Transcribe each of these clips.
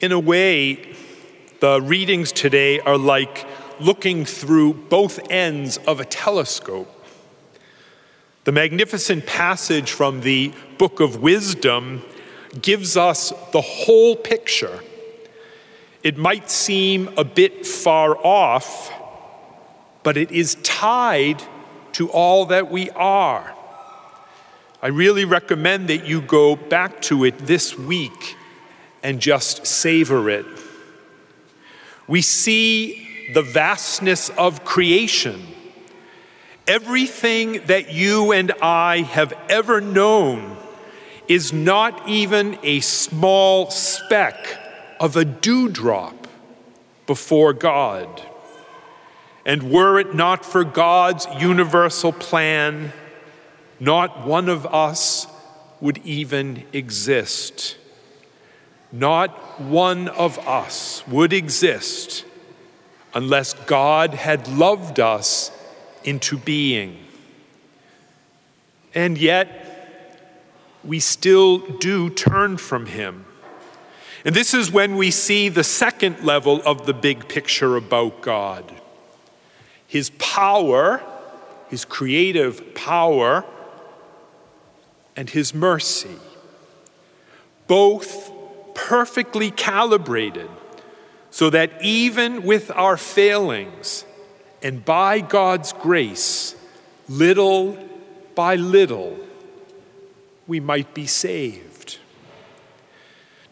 In a way, the readings today are like looking through both ends of a telescope. The magnificent passage from the Book of Wisdom gives us the whole picture. It might seem a bit far off, but it is tied to all that we are. I really recommend that you go back to it this week and just savor it. We see the vastness of creation. Everything that you and I have ever known is not even a small speck of a dewdrop before God. And were it not for God's universal plan, not one of us would even exist. Not one of us would exist unless God had loved us into being. And yet, we still do turn from Him. And this is when we see the second level of the big picture about God His power, His creative power, and His mercy. Both perfectly calibrated so that even with our failings and by God's grace, little by little, we might be saved.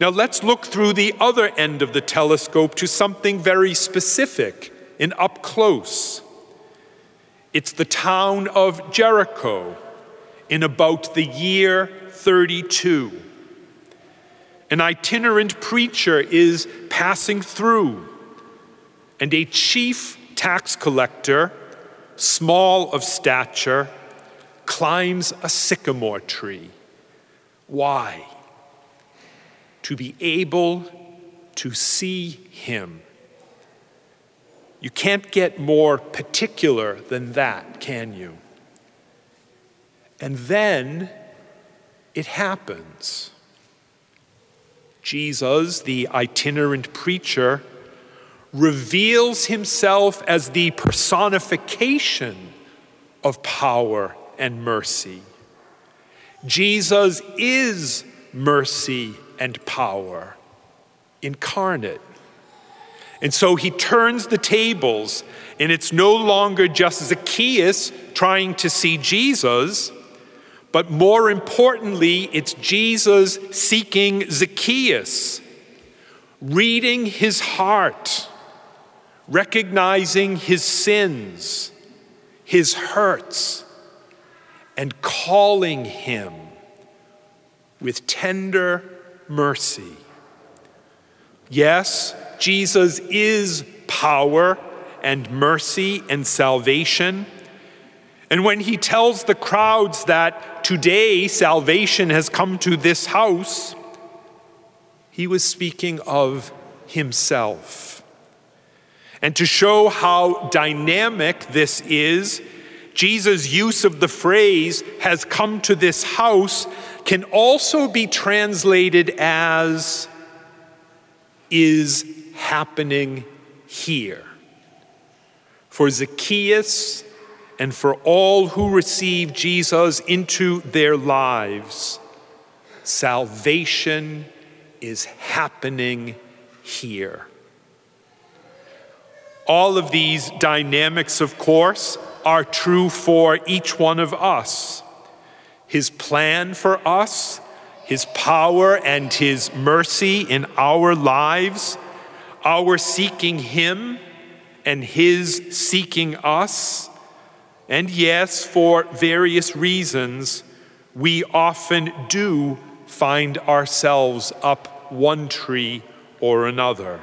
Now let's look through the other end of the telescope to something very specific and up close. It's the town of Jericho in about the year 32. An itinerant preacher is passing through, and a chief tax collector, small of stature, climbs a sycamore tree. Why? To be able to see Him. You can't get more particular than that, can you? And then it happens. Jesus, the itinerant preacher, reveals himself as the personification of power and mercy. Jesus is mercy and power incarnate. And so he turns the tables, and it's no longer just Zacchaeus trying to see Jesus, but more importantly, it's Jesus seeking Zacchaeus, reading his heart, recognizing his sins, his hurts and calling him with tender mercy. Yes, Jesus is power and mercy and salvation. And when he tells the crowds that today salvation has come to this house, he was speaking of himself. And to show how dynamic this is, Jesus' use of the phrase has come to this house can also be translated as is happening here. For Zacchaeus and for all who receive Jesus into their lives, salvation is happening here. All of these dynamics, of course, are true for each one of us. His plan for us, His power and His mercy in our lives, our seeking Him and His seeking us. And yes, for various reasons, we often do find ourselves up one tree or another.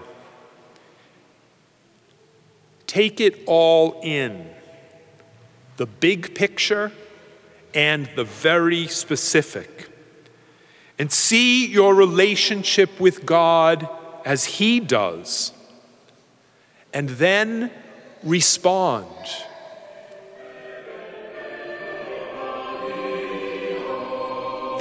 Take it all in the big picture and the very specific. And see your relationship with God as He does. And then respond.